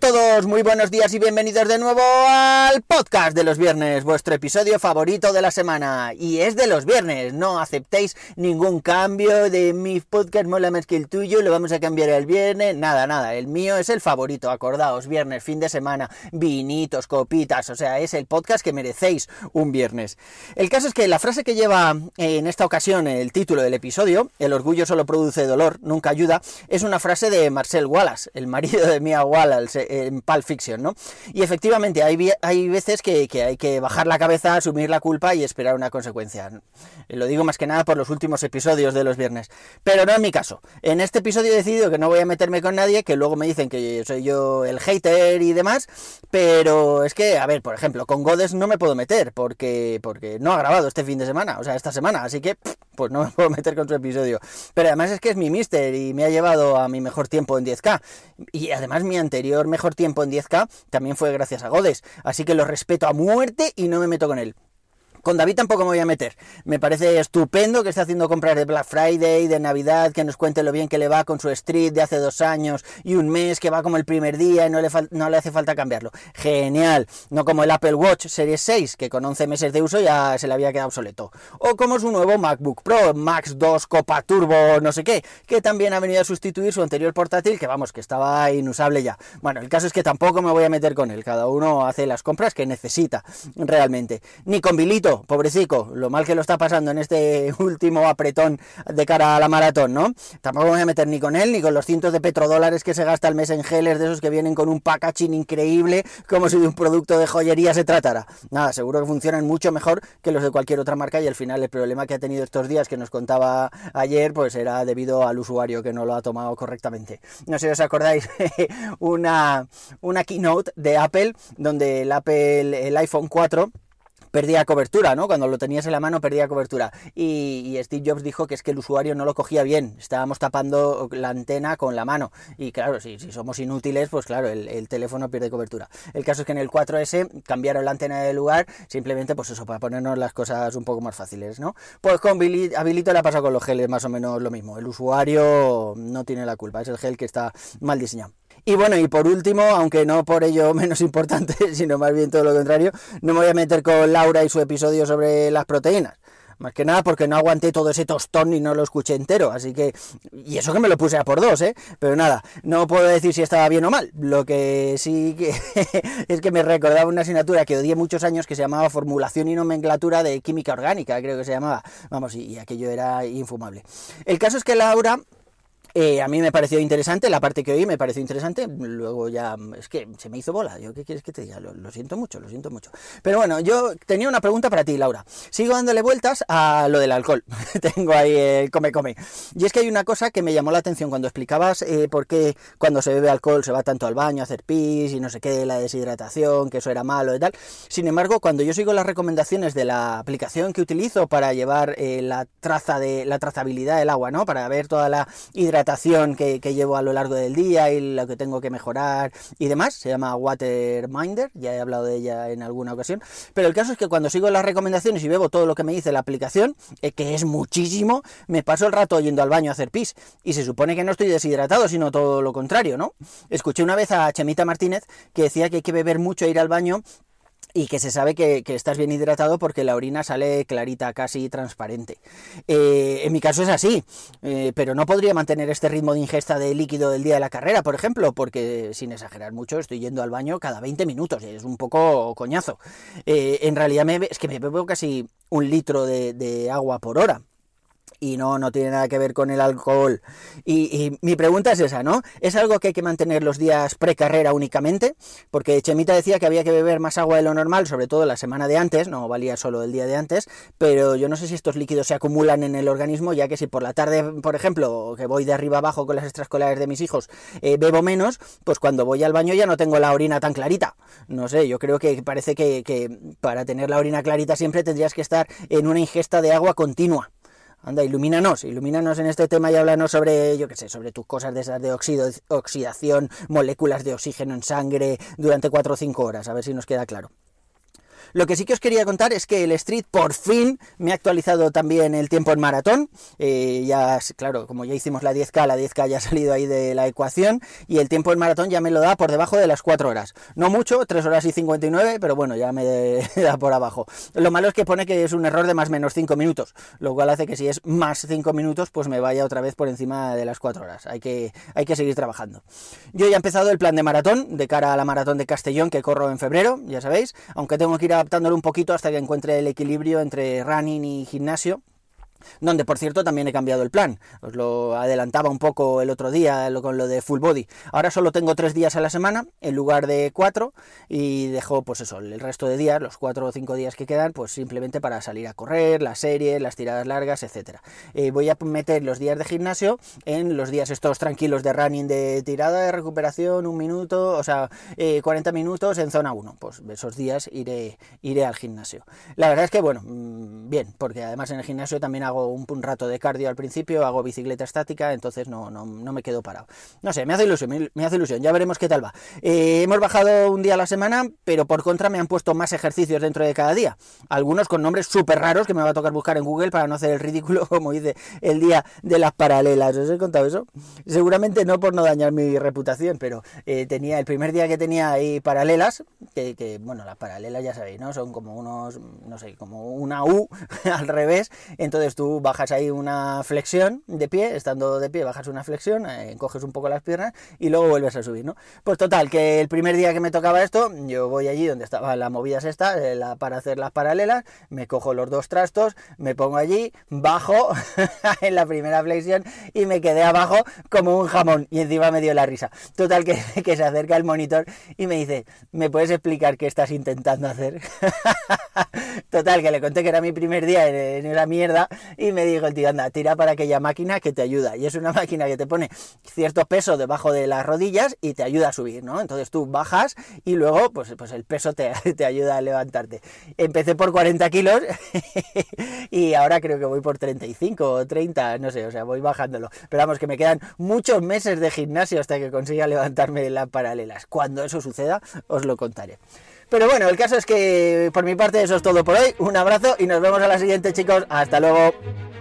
todos, muy buenos días y bienvenidos de nuevo al podcast de los viernes, vuestro episodio favorito de la semana. Y es de los viernes, no aceptéis ningún cambio de mi podcast mola más que el tuyo, lo vamos a cambiar el viernes, nada, nada, el mío es el favorito, acordaos, viernes, fin de semana, vinitos, copitas, o sea, es el podcast que merecéis un viernes. El caso es que la frase que lleva en esta ocasión el título del episodio, el orgullo solo produce dolor, nunca ayuda, es una frase de Marcel Wallace, el marido de Mia Wallace en Pulp Fiction, ¿no? Y efectivamente, hay, hay veces que, hay que bajar la cabeza, asumir la culpa y esperar una consecuencia. Lo digo más que nada por los últimos episodios de los viernes. Pero no es mi caso. En este episodio he decidido que no voy a meterme con nadie, que luego me dicen que soy yo el hater y demás. Pero es que, a ver, por ejemplo, con Godes no me puedo meter porque, porque no ha grabado este fin de semana, o sea, esta semana. Así que, pues no me puedo meter con su episodio. Pero además es que es mi mister y me ha llevado a mi mejor tiempo en 10K. Y además mi anterior mejor tiempo en 10K también fue gracias a Godes. Así que lo respeto a muerte y no me meto con él. Con David tampoco me voy a meter. Me parece estupendo que esté haciendo compras de Black Friday, de Navidad, que nos cuente lo bien que le va con su Street de hace dos años y un mes, que va como el primer día y no le, no le hace falta cambiarlo. Genial. No como el Apple Watch Series 6, que con 11 meses de uso ya se le había quedado obsoleto. O como su nuevo MacBook Pro, Max 2 Copa Turbo, no sé qué, que también ha venido a sustituir su anterior portátil, que vamos, que estaba inusable ya. Bueno, el caso es que tampoco me voy a meter con él. Cada uno hace las compras que necesita realmente. Ni con Bilito pobrecico, lo mal que lo está pasando en este último apretón de cara a la maratón, ¿no? Tampoco me voy a meter ni con él, ni con los cientos de petrodólares que se gasta al mes en geles, de esos que vienen con un packaging increíble, como si de un producto de joyería se tratara. Nada, seguro que funcionan mucho mejor que los de cualquier otra marca y al final el problema que ha tenido estos días que nos contaba ayer, pues era debido al usuario que no lo ha tomado correctamente. No sé si os acordáis, una, una keynote de Apple, donde el Apple, el iPhone 4, perdía cobertura, ¿no? Cuando lo tenías en la mano perdía cobertura. Y, Steve Jobs dijo que es que el usuario no lo cogía bien, estábamos tapando la antena con la mano. Y claro, si, somos inútiles, pues claro, el, teléfono pierde cobertura. El caso es que en el 4S cambiaron la antena de lugar, simplemente pues eso, para ponernos las cosas un poco más fáciles, ¿no? Pues con Habilito le ha pasado con los geles más o menos lo mismo. El usuario no tiene la culpa, es el gel que está mal diseñado. Y bueno, y por último, aunque no por ello menos importante, sino más bien todo lo contrario, no me voy a meter con Laura y su episodio sobre las proteínas. Más que nada porque no aguanté todo ese tostón y no lo escuché entero. Así que. Y eso que me lo puse a por dos, ¿eh? Pero nada, no puedo decir si estaba bien o mal. Lo que sí que es que me recordaba una asignatura que odié muchos años que se llamaba Formulación y Nomenclatura de Química Orgánica, creo que se llamaba. Vamos, y aquello era infumable. El caso es que Laura eh, a mí me pareció interesante, la parte que oí me pareció interesante, luego ya es que se me hizo bola, yo qué quieres que te diga, lo, siento mucho, lo siento mucho. Pero bueno, yo tenía una pregunta para ti, Laura. Sigo dándole vueltas a lo del alcohol, tengo ahí el come come. Y es que hay una cosa que me llamó la atención cuando explicabas eh, por qué cuando se bebe alcohol se va tanto al baño a hacer pis y no sé qué, la deshidratación, que eso era malo y tal. Sin embargo, cuando yo sigo las recomendaciones de la aplicación que utilizo para llevar eh, la traza de la trazabilidad del agua, ¿no? Para ver toda la hidratación que, llevo a lo largo del día y lo que tengo que mejorar y demás. Se llama Waterminder, ya he hablado de ella en alguna ocasión. Pero el caso es que cuando sigo las recomendaciones y bebo todo lo que me dice la aplicación, eh, que es muchísimo, me paso el rato yendo al baño a hacer pis. Y se supone que no estoy deshidratado, sino todo lo contrario, ¿no? Escuché una vez a Chemita Martínez que decía que hay que beber mucho e ir al baño y que se sabe que, estás bien hidratado porque la orina sale clarita, casi transparente. Eh, en mi caso es así, eh, pero no podría mantener este ritmo de ingesta de líquido del día de la carrera, por ejemplo, porque sin exagerar mucho estoy yendo al baño cada 20 minutos, es un poco coñazo. Eh, en realidad me, es que me bebo casi un litro de agua por hora y no, no tiene nada que ver con el alcohol. Y, mi pregunta es esa, ¿no? ¿Es algo que hay que mantener los días precarrera únicamente? Porque Chemita decía que había que beber más agua de lo normal, sobre todo la semana de antes, no valía solo el día de antes, pero yo no sé si estos líquidos se acumulan en el organismo, ya que si por la tarde, por ejemplo, que voy de arriba abajo con las extraescolares de mis hijos, eh, bebo menos, pues cuando voy al baño ya no tengo la orina tan clarita. No sé, yo creo que parece que para tener la orina clarita siempre tendrías que estar en una ingesta de agua continua. Anda, ilumínanos, ilumínanos en este tema y háblanos sobre, yo qué sé, sobre tus cosas de esas de oxidación, moléculas de oxígeno en sangre durante 4 o 5 horas, a ver si nos queda claro. Lo que sí que os quería contar es que el Street por fin me ha actualizado también el tiempo en maratón. Eh, ya, claro, como ya hicimos la 10K, la 10K ya ha salido ahí de la ecuación y el tiempo en maratón ya me lo da por debajo de las 4 horas. No mucho, 3 horas y 59, pero bueno, ya me da por abajo. Lo malo es que pone que es un error de más menos 5 minutos, lo cual hace que si es más 5 minutos, pues me vaya otra vez por encima de las 4 horas. Hay que, hay que seguir trabajando. Yo ya he empezado el plan de maratón de cara a la maratón de Castellón que corro en febrero, ya sabéis, aunque tengo que ir a adaptándolo un poquito hasta que encuentre el equilibrio entre running y gimnasio donde por cierto también he cambiado el plan. Os lo adelantaba un poco el otro día con lo de full body. Ahora solo tengo tres días a la semana en lugar de cuatro y dejo pues eso, el resto de días, los cuatro o cinco días que quedan, pues simplemente para salir a correr, las series, las tiradas largas, etcétera. Eh, voy a meter los días de gimnasio en los días estos tranquilos de running de tirada de recuperación, un minuto, o sea, 40 eh, minutos en zona 1. Pues esos días iré, iré al gimnasio. La verdad es que bueno, mm, bien, porque además en el gimnasio también hago un, rato de cardio al principio, hago bicicleta estática, entonces no, no, no me quedo parado. No sé, me hace ilusión, me, hace ilusión, ya veremos qué tal va. Eh, hemos bajado un día a la semana, pero por contra me han puesto más ejercicios dentro de cada día. Algunos con nombres súper raros que me va a tocar buscar en Google para no hacer el ridículo, como dice el día de las paralelas. ¿Os he contado eso? Seguramente no por no dañar mi reputación, pero eh, tenía el primer día que tenía ahí paralelas, que, bueno, las paralelas ya sabéis, ¿no? Son como unos, no sé, como una U al revés. Entonces tú bajas ahí una flexión de pie, estando de pie bajas una flexión, eh, coges un poco las piernas y luego vuelves a subir, ¿no? Pues total, que el primer día que me tocaba esto, yo voy allí donde estaba la movida esta, eh, para hacer las paralelas, me cojo los dos trastos, me pongo allí, bajo en la primera flexión y me quedé abajo como un jamón y encima me dio la risa. Total, que, que se acerca el monitor y me dice, ¿me puedes explicar qué estás intentando hacer? Total, que le conté que era mi primer día en, en mierda y me dijo el tío, anda, tira para aquella máquina que te ayuda. Y es una máquina que te pone cierto peso debajo de las rodillas y te ayuda a subir, ¿no? Entonces tú bajas y luego, pues, pues el peso te, te ayuda a levantarte. Empecé por 40 kilos y ahora creo que voy por 35 o 30, no sé, o sea, voy bajándolo. Pero vamos, que me quedan muchos meses de gimnasio hasta que consiga levantarme las paralelas. Cuando eso suceda, os lo contaré. Pero bueno, el caso es que por mi parte eso es todo por hoy. Un abrazo y nos vemos a la siguiente chicos. Hasta luego. thank you